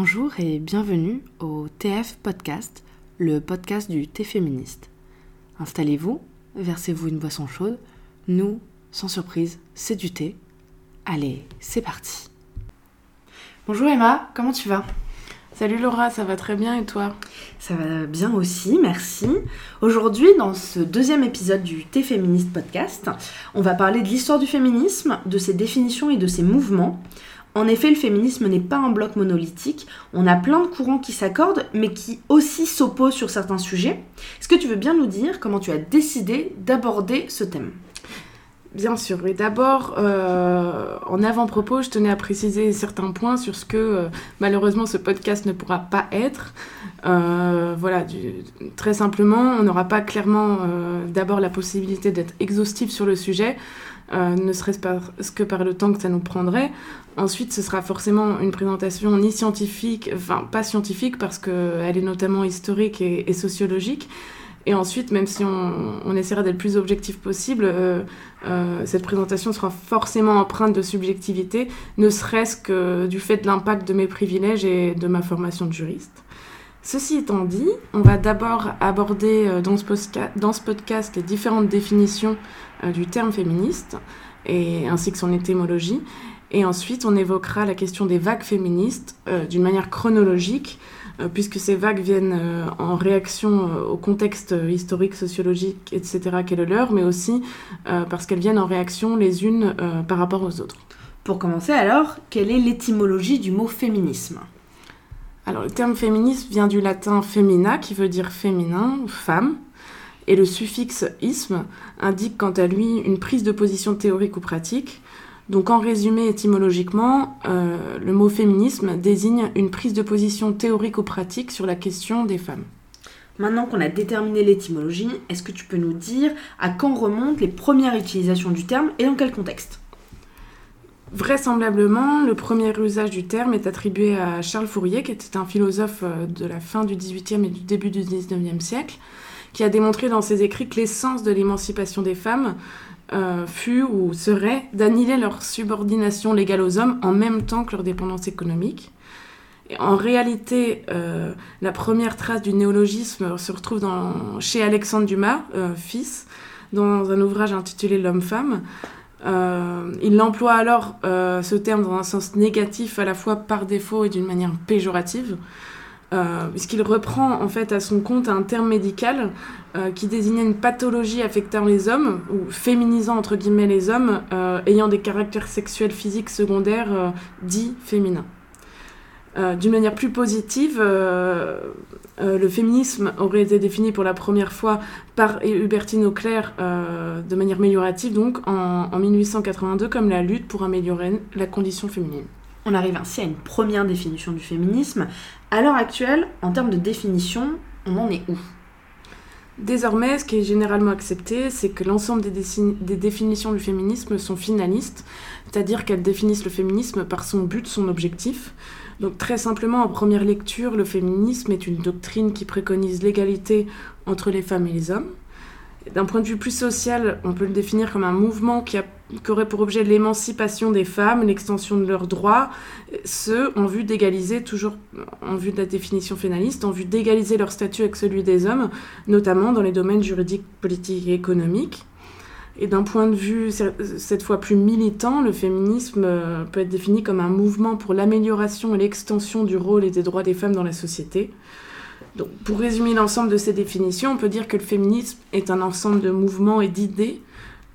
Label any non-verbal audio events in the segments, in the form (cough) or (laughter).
Bonjour et bienvenue au TF Podcast, le podcast du thé féministe. Installez-vous, versez-vous une boisson chaude. Nous, sans surprise, c'est du thé. Allez, c'est parti. Bonjour Emma, comment tu vas? Salut Laura, ça va très bien et toi? Ça va bien aussi, merci. Aujourd'hui, dans ce deuxième épisode du Thé féministe podcast, on va parler de l'histoire du féminisme, de ses définitions et de ses mouvements. En effet, le féminisme n'est pas un bloc monolithique. On a plein de courants qui s'accordent, mais qui aussi s'opposent sur certains sujets. Est-ce que tu veux bien nous dire comment tu as décidé d'aborder ce thème? Bien sûr, et d'abord, euh, en avant-propos, je tenais à préciser certains points sur ce que euh, malheureusement ce podcast ne pourra pas être. Euh, voilà, très simplement, on n'aura pas clairement d'abord la possibilité d'être exhaustif sur le sujet, ne serait-ce que par le temps que ça nous prendrait. Ensuite, ce sera forcément une présentation ni scientifique, enfin pas scientifique parce qu'elle est notamment historique et sociologique. Et ensuite, même si on, essaiera d'être le plus objectif possible, euh, euh, cette présentation sera forcément empreinte de subjectivité, ne serait-ce que du fait de l'impact de mes privilèges et de ma formation de juriste. Ceci étant dit, on va d'abord aborder euh, dans ce, podcast les différentes définitions du terme féministe, et, ainsi que son étymologie. Et ensuite, on évoquera la question des vagues féministes d'une manière chronologique, euh, puisque ces vagues viennent euh, en réaction euh, au contexte historique, sociologique, etc. qu'est le leur, mais aussi parce qu'elles viennent en réaction les unes par rapport aux autres. Pour commencer alors, quelle est l'étymologie du mot féminisme? Alors le terme féminisme vient du latin femina, qui veut dire féminin, femme, et le suffixe isme indique quant à lui une prise de position théorique ou pratique, donc en résumé étymologiquement, euh, le mot féminisme désigne une prise de position théorique ou pratique sur la question des femmes. Maintenant qu'on a déterminé l'étymologie, est-ce que tu peux nous dire à quand remontent les premières utilisations du terme et dans quel contexte? Vraisemblablement, le premier usage du terme est attribué à Charles Fourier, qui était un philosophe euh, de la fin du XVIIIe et du début du XIXe siècle, qui a démontré dans ses écrits que l'essence de l'émancipation des femmes euh, fut ou serait d'annihiler leur subordination légale aux hommes en même temps que leur dépendance économique. Et en réalité, euh, la première trace du néologisme se retrouve chez Alexandre Dumas, euh, fils, dans un ouvrage intitulé L'homme-femme. il emploie alors ce terme dans un sens négatif à la fois par défaut et d'une manière péjorative. Euh, puisqu'il reprend en fait à son compte un terme médical euh, qui désignait une pathologie affectant les hommes, ou féminisant entre guillemets les hommes, euh, ayant des caractères sexuels physiques secondaires dits féminins. D'une manière plus positive, le féminisme aurait été défini pour la première fois par Hubertine Auclair de manière améliorative, donc en, en 1882, comme la lutte pour améliorer la condition féminine. On arrive ainsi à une première définition du féminisme. À l'heure actuelle, en termes de définition, on en est où? Désormais, ce qui est généralement accepté, c'est que l'ensemble des, des, définitions du féminisme sont finalistes, c'est-à-dire qu'elles définissent le féminisme par son but, son objectif. Donc très simplement, en première lecture, le féminisme est une doctrine qui préconise l'égalité entre les femmes et les hommes. D'un point de vue plus social, on peut le définir comme un mouvement qui, aurait pour objet l'émancipation des femmes, l'extension de leurs droits, ce en vue d'égaliser, toujours en vue de la définition fénaliste, en vue d'égaliser leur statut avec celui des hommes, notamment dans les domaines juridiques, politiques et économiques. Et d'un point de vue cette fois plus militant, le féminisme euh, peut être défini comme un mouvement pour l'amélioration et l'extension du rôle et des droits des femmes dans la société. Pour résumer l'ensemble de ces définitions, on peut dire que le féminisme est un ensemble de mouvements et d'idées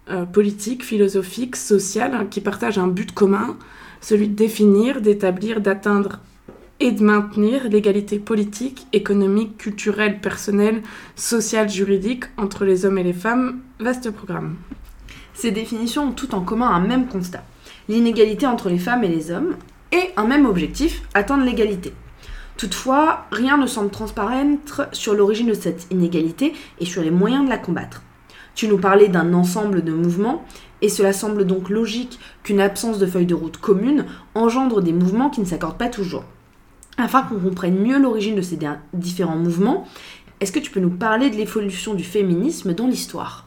euh, politiques, philosophiques, sociales, hein, qui partagent un but commun, celui de définir, d'établir, d'atteindre et de maintenir l'égalité politique, économique, culturelle, personnelle, sociale, juridique entre les hommes et les femmes. Vaste programme. Ces définitions ont tout en commun un même constat, l'inégalité entre les femmes et les hommes, et un même objectif, atteindre l'égalité. Toutefois, rien ne semble transparaître sur l'origine de cette inégalité et sur les moyens de la combattre. Tu nous parlais d'un ensemble de mouvements, et cela semble donc logique qu'une absence de feuille de route commune engendre des mouvements qui ne s'accordent pas toujours. Afin qu'on comprenne mieux l'origine de ces différents mouvements, est-ce que tu peux nous parler de l'évolution du féminisme dans l'histoire?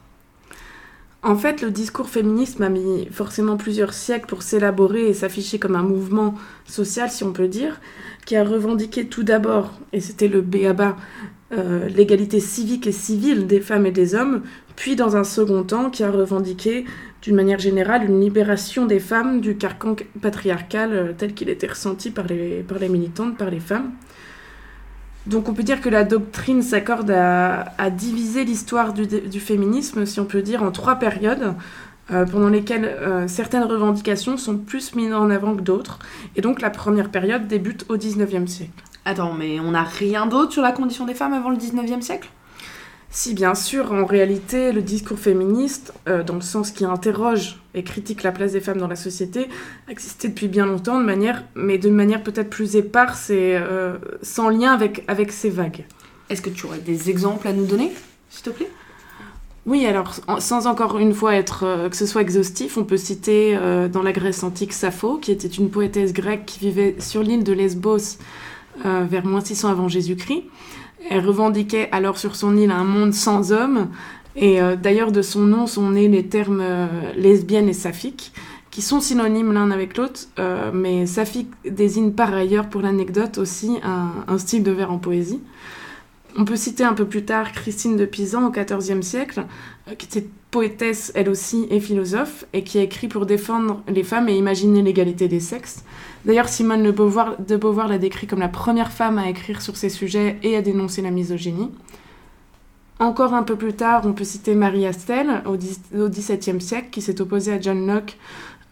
En fait, le discours féministe a mis forcément plusieurs siècles pour s'élaborer et s'afficher comme un mouvement social, si on peut dire, qui a revendiqué tout d'abord, et c'était le béaba, euh, l'égalité civique et civile des femmes et des hommes, puis dans un second temps, qui a revendiqué d'une manière générale une libération des femmes du carcan patriarcal euh, tel qu'il était ressenti par les, par les militantes, par les femmes. Donc on peut dire que la doctrine s'accorde à, diviser l'histoire du, féminisme, si on peut dire, en trois périodes, euh, pendant lesquelles euh, certaines revendications sont plus mises en avant que d'autres. Et donc la première période débute au 19e siècle. Attends, mais on n'a rien d'autre sur la condition des femmes avant le 19e siècle? Si bien sûr, en réalité, le discours féministe, euh, dans le sens qui interroge et critique la place des femmes dans la société, existait depuis bien longtemps, de manière, mais d'une manière peut-être plus éparse et euh, sans lien avec, avec ces vagues. Est-ce que tu aurais des exemples à nous donner, s'il te plaît? Oui, alors sans encore une fois être euh, que ce soit exhaustif, on peut citer dans la Grèce antique Sappho, qui était une poétesse grecque qui vivait sur l'île de Lesbos vers moins 600 avant Jésus-Christ. Elle revendiquait alors sur son île un monde sans hommes. Et euh, d'ailleurs, de son nom sont nés les termes euh, lesbienne et saphique, qui sont synonymes l'un avec l'autre. Euh, mais saphique désigne par ailleurs, pour l'anecdote, aussi un, style de vers en poésie. On peut citer un peu plus tard Christine de Pisan au XIVe siècle, qui était poétesse elle aussi et philosophe, et qui a écrit pour défendre les femmes et imaginer l'égalité des sexes. D'ailleurs, Simone de Beauvoir, l'a décrit comme la première femme à écrire sur ces sujets et à dénoncer la misogynie. Encore un peu plus tard, on peut citer Marie Astel au XVIIe siècle, qui s'est opposée à John Locke,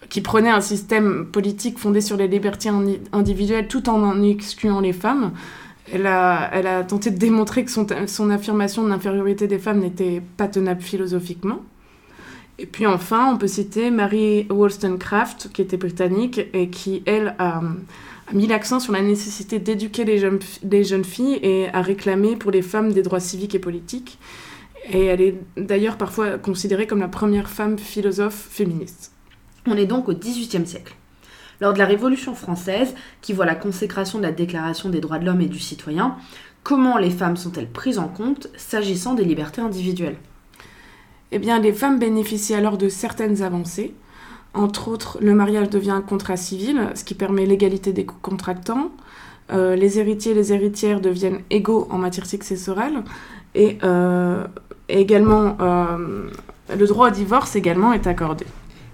qui prenait un système politique fondé sur les libertés individuelles tout en en excluant les femmes. Elle a, tenté de démontrer que son affirmation de l'infériorité des femmes n'était pas tenable philosophiquement. Et puis enfin, on peut citer Mary Wollstonecraft, qui était britannique et qui, elle, a, mis l'accent sur la nécessité d'éduquer les jeunes, les jeunes filles et a réclamé pour les femmes des droits civiques et politiques. Et elle est d'ailleurs parfois considérée comme la première femme philosophe féministe. On est donc au XVIIIe siècle. Lors de la Révolution française, qui voit la consécration de la Déclaration des droits de l'homme et du citoyen, comment les femmes sont-elles prises en compte s'agissant des libertés individuelles? Eh bien, les femmes bénéficient alors de certaines avancées. Entre autres, le mariage devient un contrat civil, ce qui permet l'égalité des contractants. Euh, les héritiers et les héritières deviennent égaux en matière successorale. Et euh, également, euh, le droit au divorce également est accordé.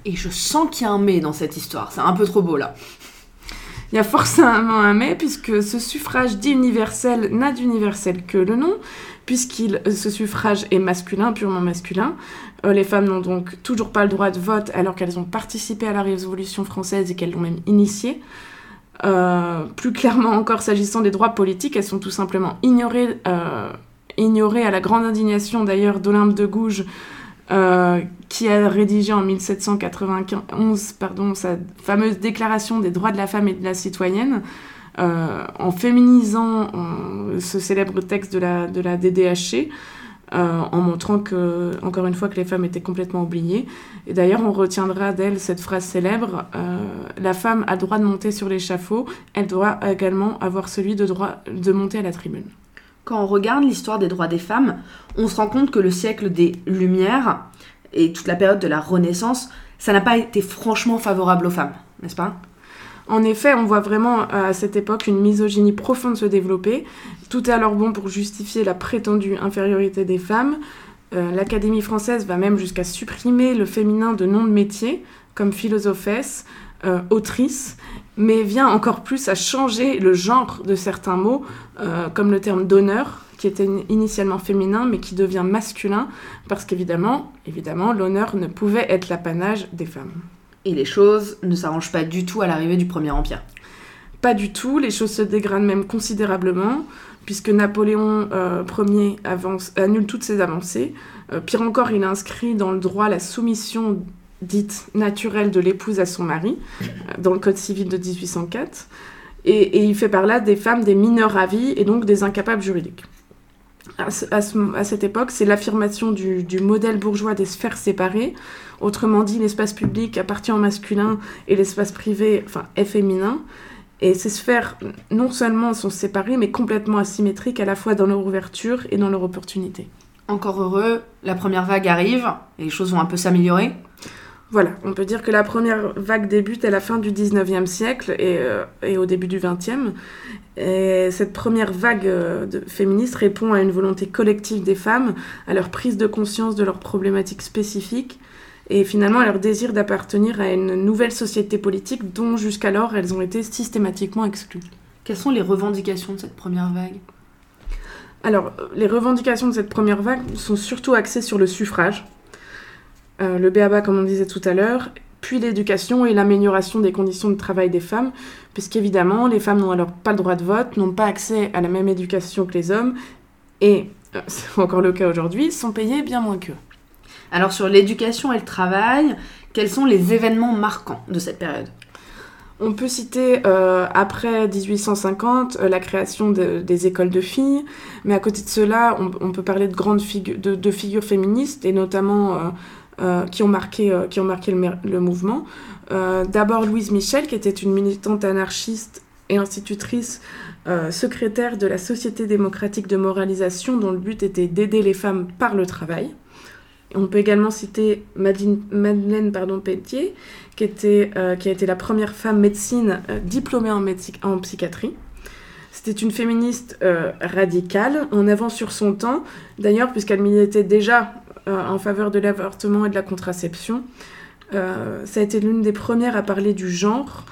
Et je sens qu'il y a un mais dans cette histoire. C'est un peu trop beau là. Il y a forcément un mais, puisque ce suffrage dit universel n'a d'universel que le nom, puisqu'il ce suffrage est masculin, purement masculin. Euh, les femmes n'ont donc toujours pas le droit de vote alors qu'elles ont participé à la Révolution française et qu'elles l'ont même initiée. Euh, plus clairement encore, s'agissant des droits politiques, elles sont tout simplement ignorées, euh, ignorées à la grande indignation d'ailleurs d'Olympe de Gouges, qui a rédigé en 1791 pardon, sa fameuse Déclaration des droits de la femme et de la citoyenne, euh, en féminisant ce célèbre texte de la, DDHC, euh, en montrant que, encore une fois, que les femmes étaient complètement oubliées. Et d'ailleurs, on retiendra d'elle cette phrase célèbre euh, La femme a droit de monter sur l'échafaud, elle doit également avoir celui de droit de monter à la tribune. Quand on regarde l'histoire des droits des femmes, on se rend compte que le siècle des Lumières et toute la période de la Renaissance, ça n'a pas été franchement favorable aux femmes, n'est-ce pas? En effet, on voit vraiment à cette époque une misogynie profonde se développer. Tout est alors bon pour justifier la prétendue infériorité des femmes. Euh, L'Académie française va même jusqu'à supprimer le féminin de noms de métiers, comme philosophesse, euh, autrice, mais vient encore plus à changer le genre de certains mots, euh, comme le terme d'honneur, qui était initialement féminin mais qui devient masculin parce qu'évidemment, évidemment, l'honneur ne pouvait être l'apanage des femmes. Et les choses ne s'arrangent pas du tout à l'arrivée du Premier Empire. Pas du tout, les choses se dégradent même considérablement, puisque Napoléon euh, Ier avance, annule toutes ses avancées. Euh, pire encore, il inscrit dans le droit la soumission dite naturelle de l'épouse à son mari, euh, dans le Code civil de 1804. Et, il fait par là des femmes des mineurs à vie et donc des incapables juridiques à, cette époque, c'est l'affirmation du, modèle bourgeois des sphères séparées. Autrement dit, l'espace public appartient au masculin et l'espace privé enfin, est féminin. Et ces sphères, non seulement sont séparées, mais complètement asymétriques à la fois dans leur ouverture et dans leur opportunité. Encore heureux, la première vague arrive et les choses vont un peu s'améliorer. Voilà, on peut dire que la première vague débute à la fin du 19e siècle et, euh, et au début du 20e. Et cette première vague euh, de féministe répond à une volonté collective des femmes, à leur prise de conscience de leurs problématiques spécifiques et finalement à leur désir d'appartenir à une nouvelle société politique dont jusqu'alors elles ont été systématiquement exclues. Quelles sont les revendications de cette première vague? Alors, les revendications de cette première vague sont surtout axées sur le suffrage, euh, le BABA comme on disait tout à l'heure, puis l'éducation et l'amélioration des conditions de travail des femmes, puisqu'évidemment les femmes n'ont alors pas le droit de vote, n'ont pas accès à la même éducation que les hommes, et, euh, c'est encore le cas aujourd'hui, sont payées bien moins qu'eux. Alors sur l'éducation et le travail, quels sont les événements marquants de cette période? On peut citer euh, après 1850 euh, la création de- des écoles de filles, mais à côté de cela, on, on peut parler de grandes figu- de, de figures féministes et notamment euh, qui ont marqué, euh, qui ont marqué le, le mouvement. Euh, D'abord Louise Michel, qui était une militante anarchiste et institutrice, secrétaire de la Société démocratique de moralisation, dont le but était d'aider les femmes par le travail. On peut également citer Madeleine, Madeleine pardon, Pelletier, qui, était, qui a été la première femme médecine diplômée en, médeci- en psychiatrie. C'était une féministe radicale, en avance sur son temps, d'ailleurs, puisqu'elle militait déjà en faveur de l'avortement et de la contraception. Euh, ça a été l'une des premières à parler du genre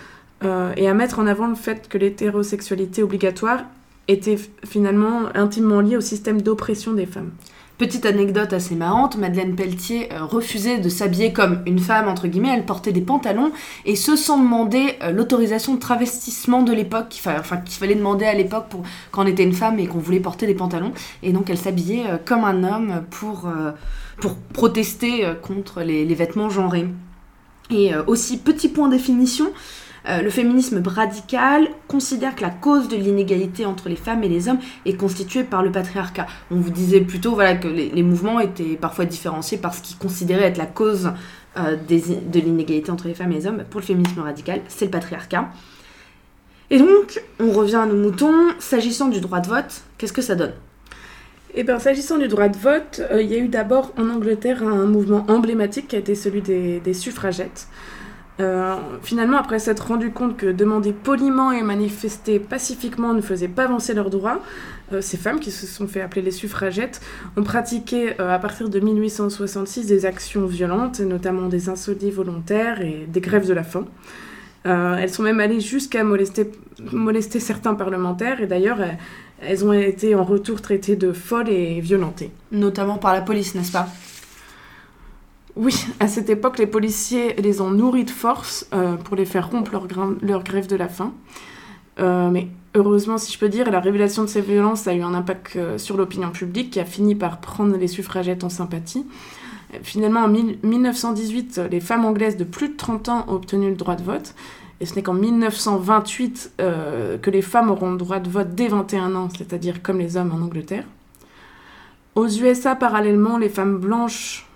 euh, et à mettre en avant le fait que l'hétérosexualité obligatoire était finalement intimement liée au système d'oppression des femmes. Petite anecdote assez marrante, Madeleine Pelletier euh, refusait de s'habiller comme une femme, entre guillemets, elle portait des pantalons, et ce sans demander euh, l'autorisation de travestissement de l'époque, enfin, qu'il fallait demander à l'époque pour quand on était une femme et qu'on voulait porter des pantalons, et donc elle s'habillait euh, comme un homme pour, pour protester contre les, vêtements genrés. Et aussi, petit point définition, euh, le féminisme radical considère que la cause de l'inégalité entre les femmes et les hommes est constituée par le patriarcat. On vous disait plutôt voilà, que les, mouvements étaient parfois différenciés par ce qu'ils considéraient être la cause euh, de l'inégalité entre les femmes et les hommes. Pour le féminisme radical, c'est le patriarcat. Et donc, on revient à nos moutons. S'agissant du droit de vote, qu'est-ce que ça donne? Et bien, s'agissant du droit de vote, euh, il y a eu d'abord en Angleterre un mouvement emblématique qui a été celui des suffragettes. Euh, finalement, après s'être rendu compte que demander poliment et manifester pacifiquement ne faisait pas avancer leurs droits, euh, ces femmes qui se sont fait appeler les suffragettes ont pratiqué euh, à partir de 1866 des actions violentes, notamment des incendies volontaires et des grèves de la faim. Elles sont même allées jusqu'à molester, molester certains parlementaires et d'ailleurs elles ont été en retour traitées de folles et violentées. Notamment par la police, n'est-ce pas? Oui, à cette époque, les policiers les ont nourris de force euh, pour les faire rompre leur, grève de la faim. Euh, mais heureusement, si je peux dire, la révélation de ces violences a eu un impact euh, sur l'opinion publique qui a fini par prendre les suffragettes en sympathie. Finalement, en mille- 1918, les femmes anglaises de plus de 30 ans ont obtenu le droit de vote. Et ce n'est qu'en 1928 euh, que les femmes auront le droit de vote dès 21 ans, c'est-à-dire comme les hommes en Angleterre. Aux USA, parallèlement, les femmes blanches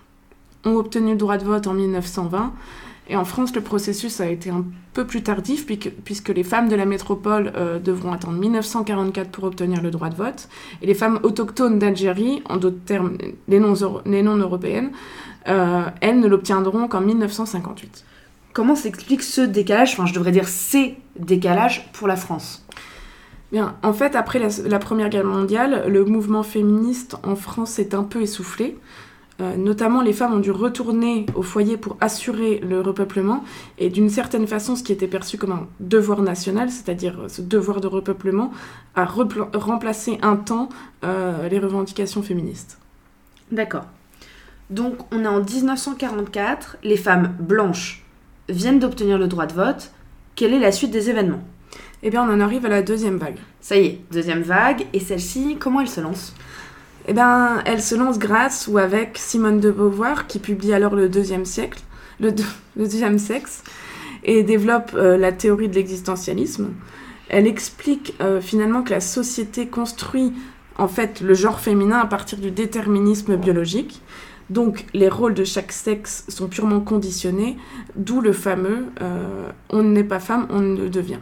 ont obtenu le droit de vote en 1920. Et en France, le processus a été un peu plus tardif, puisque, puisque les femmes de la métropole euh, devront attendre 1944 pour obtenir le droit de vote. Et les femmes autochtones d'Algérie, en d'autres termes, les non- les non-européennes, euh, elles ne l'obtiendront qu'en 1958. Comment s'explique ce décalage, enfin je devrais dire ces décalages pour la France? Bien, en fait, après la, la Première Guerre mondiale, le mouvement féministe en France s'est un peu essoufflé. Euh, notamment, les femmes ont dû retourner au foyer pour assurer le repeuplement et d'une certaine façon, ce qui était perçu comme un devoir national, c'est-à-dire ce devoir de repeuplement, a remplacé un temps euh, les revendications féministes. D'accord. Donc on est en 1944, les femmes blanches viennent d'obtenir le droit de vote. Quelle est la suite des événements? Eh bien, on en arrive à la deuxième vague. Ça y est, deuxième vague, et celle-ci, comment elle se lance? Eh bien, elle se lance grâce ou avec Simone de Beauvoir, qui publie alors le deuxième siècle, le, (laughs) sexe, et développe euh, la théorie de l'existentialisme. Elle explique euh, finalement que la société construit en fait le genre féminin à partir du déterminisme biologique. Donc les rôles de chaque sexe sont purement conditionnés, d'où le fameux euh, on n'est pas femme, on le devient.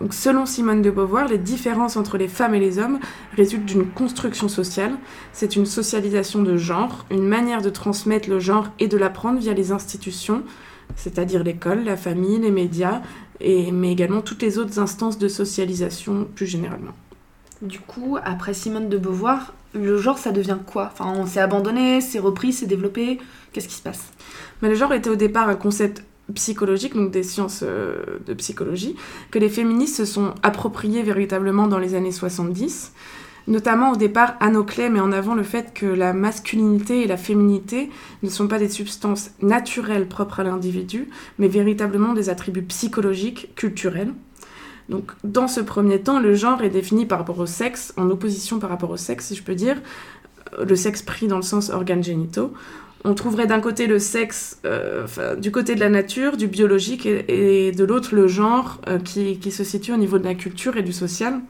Donc, selon Simone de Beauvoir, les différences entre les femmes et les hommes résultent d'une construction sociale. C'est une socialisation de genre, une manière de transmettre le genre et de l'apprendre via les institutions, c'est-à-dire l'école, la famille, les médias, et, mais également toutes les autres instances de socialisation plus généralement. Du coup, après Simone de Beauvoir, le genre, ça devient quoi? Enfin, on s'est abandonné, c'est repris, c'est développé. Qu'est-ce qui se passe? Mais Le genre était au départ un concept psychologique, donc des sciences euh, de psychologie, que les féministes se sont appropriés véritablement dans les années 70. Notamment au départ, Anne Oakley met en avant le fait que la masculinité et la féminité ne sont pas des substances naturelles propres à l'individu, mais véritablement des attributs psychologiques, culturels. Donc, dans ce premier temps, le genre est défini par rapport au sexe, en opposition par rapport au sexe, si je peux dire, le sexe pris dans le sens organes génitaux on trouverait d'un côté le sexe euh, du côté de la nature, du biologique, et, de l'autre le genre euh, qui, se situe au niveau de la culture et du social.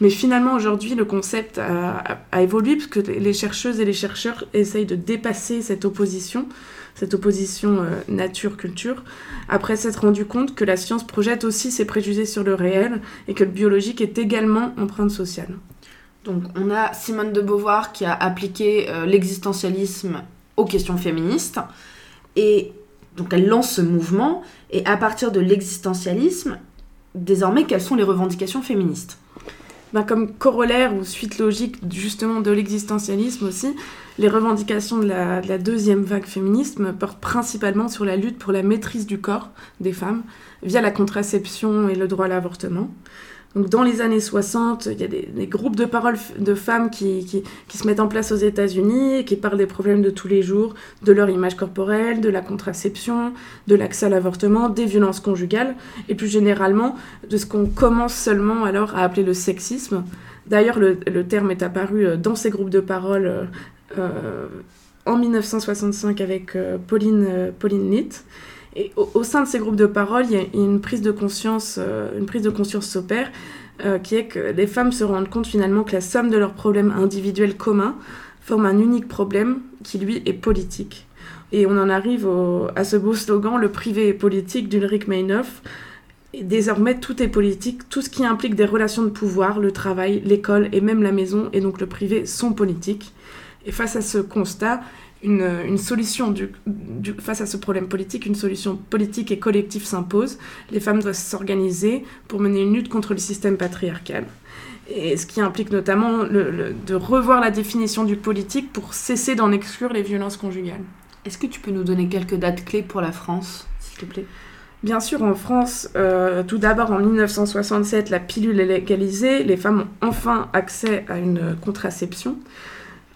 Mais finalement, aujourd'hui, le concept a, évolué parce que les chercheuses et les chercheurs essayent de dépasser cette opposition, cette opposition euh, nature-culture, après s'être rendu compte que la science projette aussi ses préjugés sur le réel et que le biologique est également empreinte sociale. Donc on a Simone de Beauvoir qui a appliqué l'existentialisme aux questions féministes. Et donc elle lance ce mouvement, et à partir de l'existentialisme, désormais, quelles sont les revendications féministes? Ben, comme corollaire ou suite logique justement de l'existentialisme aussi, les revendications de la, de la, deuxième vague féminisme portent principalement sur la lutte pour la maîtrise du corps des femmes via la contraception et le droit à l'avortement. Donc dans les années 60, il y a des, groupes de paroles de femmes qui, qui, se mettent en place aux États-Unis et qui parlent des problèmes de tous les jours, de leur image corporelle, de la contraception, de l'accès à l'avortement, des violences conjugales et plus généralement de ce qu'on commence seulement alors à appeler le sexisme. D'ailleurs, le, terme est apparu euh, dans ces groupes de paroles euh, euh, en 1965 avec Pauline, Pauline Litt. Au, sein de ces groupes de parole, il y a une prise de conscience, euh, une prise de conscience s'opère, euh, qui est que les femmes se rendent compte finalement que la somme de leurs problèmes individuels communs forme un unique problème qui lui est politique. Et on en arrive à ce beau slogan le privé est politique d'Ulrich Meinhof. Désormais, tout est politique, tout ce qui implique des relations de pouvoir, le travail, l'école et même la maison, et donc le privé, sont politiques. Et face à ce constat, une, solution du, face à ce problème politique, une solution politique et collective s'impose. Les femmes doivent s'organiser pour mener une lutte contre le système patriarcal. Et ce qui implique notamment de revoir la définition du politique pour cesser d'en exclure les violences conjugales. Est-ce que tu peux nous donner quelques dates clés pour la France, s'il te plaît? Bien sûr, en France, euh, tout d'abord en 1967, la pilule est légalisée, les femmes ont enfin accès à une contraception.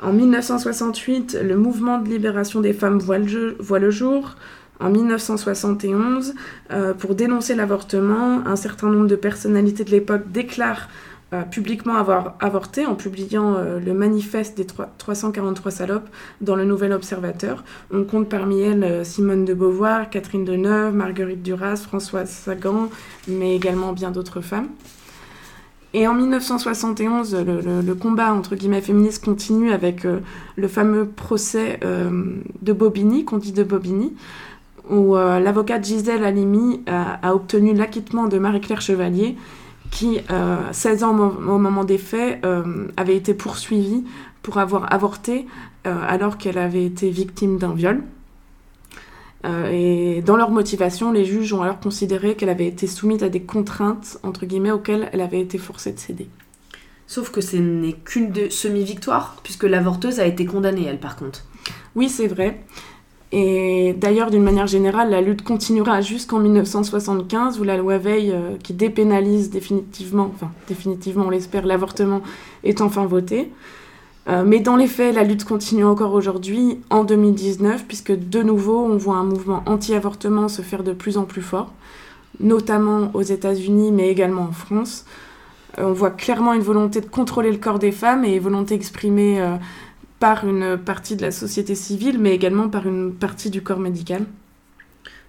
En 1968, le mouvement de libération des femmes voit le, jour. En 1971, euh, pour dénoncer l'avortement, un certain nombre de personnalités de l'époque déclarent euh, publiquement avoir avorté en publiant euh, le manifeste des 343 salopes dans le Nouvel Observateur. On compte parmi elles Simone de Beauvoir, Catherine Deneuve, Marguerite Duras, Françoise Sagan, mais également bien d'autres femmes. Et en 1971, le, combat entre guillemets féministe continue avec euh, le fameux procès euh, de Bobigny, qu'on dit de Bobigny, où euh, l'avocate Gisèle Halimi a, obtenu l'acquittement de Marie-Claire Chevalier, qui, 16 ans au, moment des faits, avait été poursuivie pour avoir avorté alors qu'elle avait été victime d'un viol. Euh, et dans leur motivation, les juges ont alors considéré qu'elle avait été soumise à des contraintes, entre guillemets, auxquelles elle avait été forcée de céder. Sauf que ce n'est qu'une semi-victoire, puisque l'avorteuse a été condamnée, elle, par contre. Oui, c'est vrai. Et d'ailleurs, d'une manière générale, la lutte continuera jusqu'en 1975, où la loi Veil, euh, qui dépénalise définitivement, enfin définitivement, on l'espère, l'avortement, est enfin votée. Euh, mais dans les faits, la lutte continue encore aujourd'hui, en 2019, puisque de nouveau, on voit un mouvement anti-avortement se faire de plus en plus fort, notamment aux États-Unis, mais également en France. Euh, on voit clairement une volonté de contrôler le corps des femmes et une volonté exprimée euh, par une partie de la société civile, mais également par une partie du corps médical.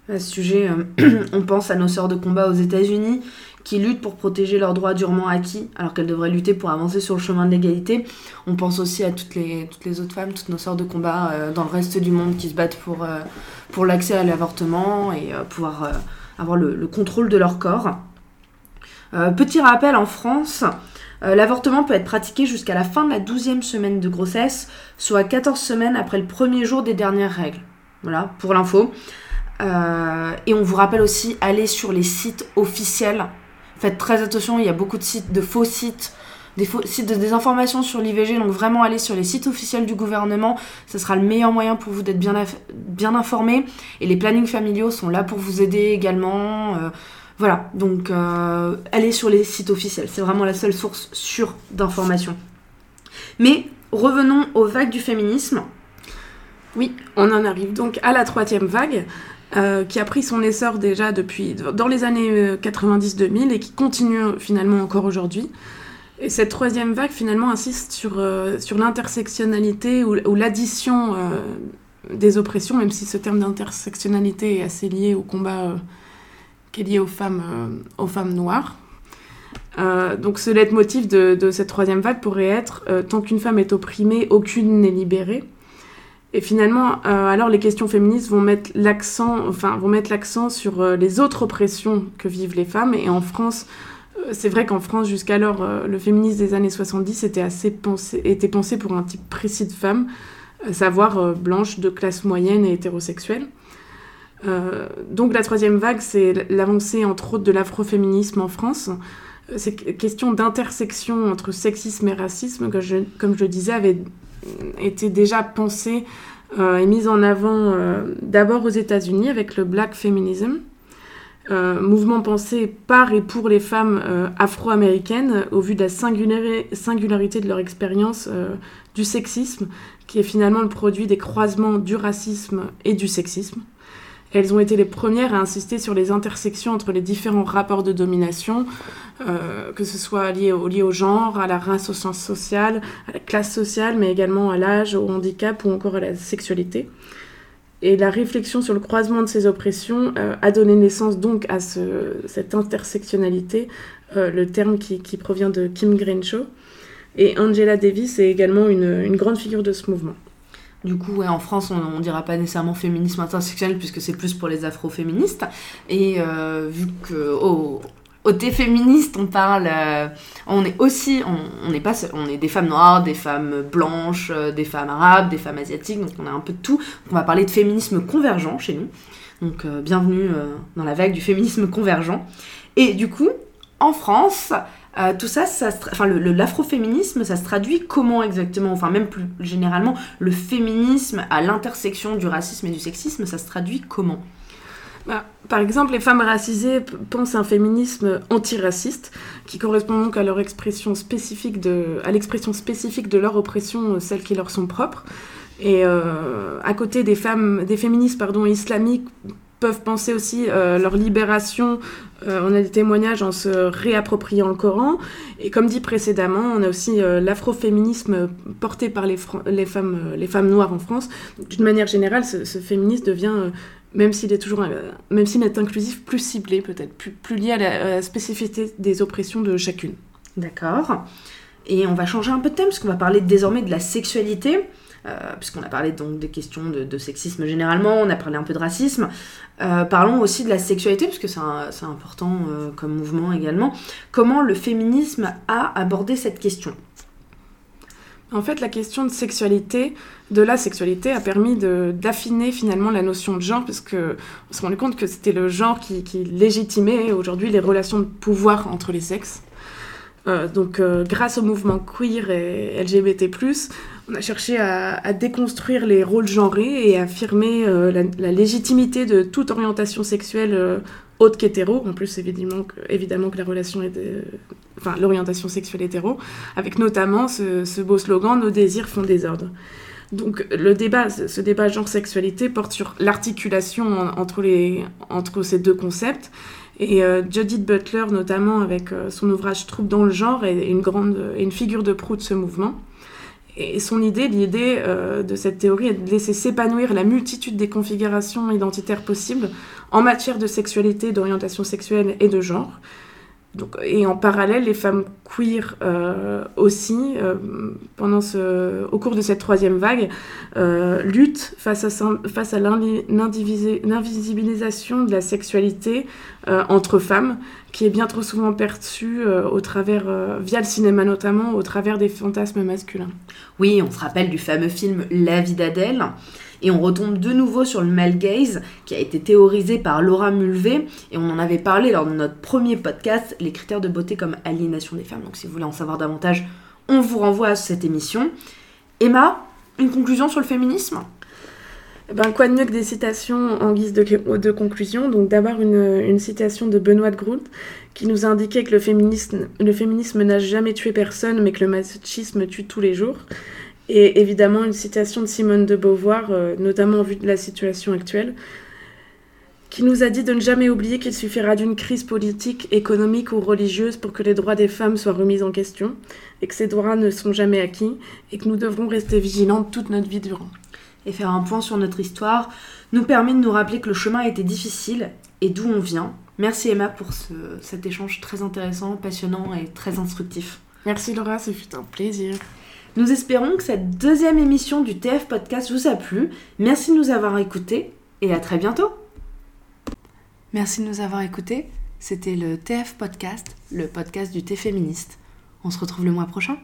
À ce sujet, (clears throat) on pense à nos sœurs de combat aux États-Unis qui luttent pour protéger leurs droits durement acquis, alors qu'elles devraient lutter pour avancer sur le chemin de l'égalité. On pense aussi à toutes les, toutes les autres femmes, toutes nos sœurs de combat euh, dans le reste du monde qui se battent pour, euh, pour l'accès à l'avortement et euh, pouvoir avoir le, contrôle de leur corps. petit rappel, en France, l'avortement peut être pratiqué jusqu'à la fin de la 12e semaine de grossesse, soit 14 semaines après le premier jour des dernières règles. Voilà, pour l'info. et on vous rappelle aussi, allez sur les sites officiels. Faites très attention, il y a beaucoup de sites, de faux sites des sites de désinformation sur l'IVG, donc vraiment aller sur les sites officiels du gouvernement, ce sera le meilleur moyen pour vous d'être bien, bien informé. Et les plannings familiaux sont là pour vous aider également. Euh, voilà, donc euh, allez sur les sites officiels, c'est vraiment la seule source sûre d'information. Mais revenons aux vagues du féminisme. Oui, on en arrive donc à la troisième vague. Euh, qui a pris son essor déjà depuis dans les années 90-2000 et qui continue finalement encore aujourd'hui. Et cette troisième vague, finalement, insiste sur, euh, sur l'intersectionnalité ou, l'addition euh, des oppressions, même si ce terme d'intersectionnalité est assez lié au combat euh, qui est lié aux femmes, aux femmes noires. donc ce leitmotiv de, de, cette troisième vague pourrait être tant qu'une femme est opprimée, aucune n'est libérée. Et finalement, alors les questions féministes vont mettre l'accent, enfin, vont mettre l'accent sur les autres oppressions que vivent les femmes. Et en France, c'est vrai qu'en France, jusqu'alors, euh, le féminisme des années 70 était, assez pensé, était pensé pour un type précis de femme, à savoir euh, blanche, de classe moyenne et hétérosexuelle. Euh, donc la troisième vague, c'est l'avancée entre autres de l'afroféminisme en France. Ces questions d'intersection entre sexisme et racisme, comme je le disais, avaient été déjà pensées et mises en avant d'abord aux États-Unis avec le Black Feminism, euh, mouvement pensé par et pour les femmes euh, afro-américaines au vu de la singularité de leur expérience euh, du sexisme, qui est finalement le produit des croisements du racisme et du sexisme. Elles ont été les premières à insister sur les intersections entre les différents rapports de domination, que ce soit lié au, au genre, à la race, au sens social, à la classe sociale, mais également à l'âge, au handicap ou encore à la sexualité. Et la réflexion sur le croisement de ces oppressions euh, a donné naissance donc à cette intersectionnalité, euh, le terme qui, provient de Kim Grenshaw. Et Angela Davis est également une, grande figure de ce mouvement. Du coup, en France, on ne dira pas nécessairement féminisme intersectionnel puisque c'est plus pour les afroféministes. Et euh, vu que au thé féministe, on parle, euh, on est aussi, on, on, est pas, on est des femmes noires, des femmes blanches, euh, des femmes arabes, des femmes asiatiques, donc on a un peu de tout. on va parler de féminisme convergent chez nous. Donc bienvenue dans la vague du féminisme convergent. Et du coup, en France, tout ça, ça enfin l'afroféminisme, ça se traduit comment exactement? Enfin même plus généralement, le féminisme à l'intersection du racisme et du sexisme, ça se traduit comment? Bah, par exemple, les femmes racisées pensent à un féminisme antiraciste qui correspond donc à leur expression spécifique de, à l'expression spécifique de leur oppression, euh, celles qui leur sont propres. Et euh, à côté des femmes, des féministes pardon, islamiques peuvent penser aussi euh, leur libération. on a des témoignages en se réappropriant le Coran. Et comme dit précédemment, on a aussi l'afroféminisme porté par les, femmes, les femmes noires en France. D'une manière générale, ce, féminisme devient même s'il est toujours, euh, même s'il est inclusif, plus ciblé peut-être, plus, lié à la, spécificité des oppressions de chacune. D'accord. Et on va changer un peu de thème, parce qu'on va parler désormais de la sexualité, euh, puisqu'on a parlé donc des questions de, sexisme généralement, on a parlé un peu de racisme. Euh, parlons aussi de la sexualité, puisque c'est important comme mouvement également. Comment le féminisme a abordé cette question? En fait, la question de sexualité, de la sexualité, a permis d'affiner finalement la notion de genre, parce qu'on se rendait compte que c'était le genre qui, légitimait aujourd'hui les relations de pouvoir entre les sexes. Euh, donc, euh, grâce au mouvement queer et LGBT, on a cherché à, déconstruire les rôles genrés et à affirmer euh, la, légitimité de toute orientation sexuelle autre qu'hétéro, en plus évidemment que, évidemment que la relation est enfin l'orientation sexuelle hétéro, avec notamment ce, beau slogan Nos désirs font des ordres. Donc le débat, ce débat genre-sexualité porte sur l'articulation entre, entre ces deux concepts. Et euh, Judith Butler, notamment avec euh, son ouvrage Troupe dans le genre, est une, grande, une figure de proue de ce mouvement. Et son idée, l'idée euh, de cette théorie est de laisser s'épanouir la multitude des configurations identitaires possibles en matière de sexualité, d'orientation sexuelle et de genre. Et en parallèle, les femmes queer euh, aussi, euh, pendant ce, au cours de cette troisième vague, luttent face à, face à l'invisibilisation de la sexualité entre femmes, qui est bien trop souvent perçue euh, au travers, euh, via le cinéma notamment, au travers des fantasmes masculins. Oui, on se rappelle du fameux film La vie d'Adèle. Et on retombe de nouveau sur le male gaze qui a été théorisé par Laura Mulvey et on en avait parlé lors de notre premier podcast, les critères de beauté comme aliénation des femmes. Donc si vous voulez en savoir davantage, on vous renvoie à cette émission. Emma, une conclusion sur le féminisme? Eh ben, quoi de mieux que des citations en guise de, conclusion? Donc d'abord une, citation de Benoît de qui nous a indiqué que le féminisme n'a jamais tué personne mais que le machisme tue tous les jours. Et évidemment une citation de Simone de Beauvoir, euh, notamment en vue de la situation actuelle, qui nous a dit de ne jamais oublier qu'il suffira d'une crise politique, économique ou religieuse pour que les droits des femmes soient remis en question, et que ces droits ne sont jamais acquis, et que nous devrons rester vigilantes toute notre vie durant. Et faire un point sur notre histoire nous permet de nous rappeler que le chemin a été difficile et d'où on vient. Merci Emma pour ce, cet échange très intéressant, passionnant et très instructif. Merci Laura, ce fut un plaisir. Nous espérons que cette deuxième émission du TF Podcast vous a plu. Merci de nous avoir écoutés et à très bientôt. Merci de nous avoir écoutés. C'était le TF Podcast, le podcast du thé féministe. On se retrouve le mois prochain.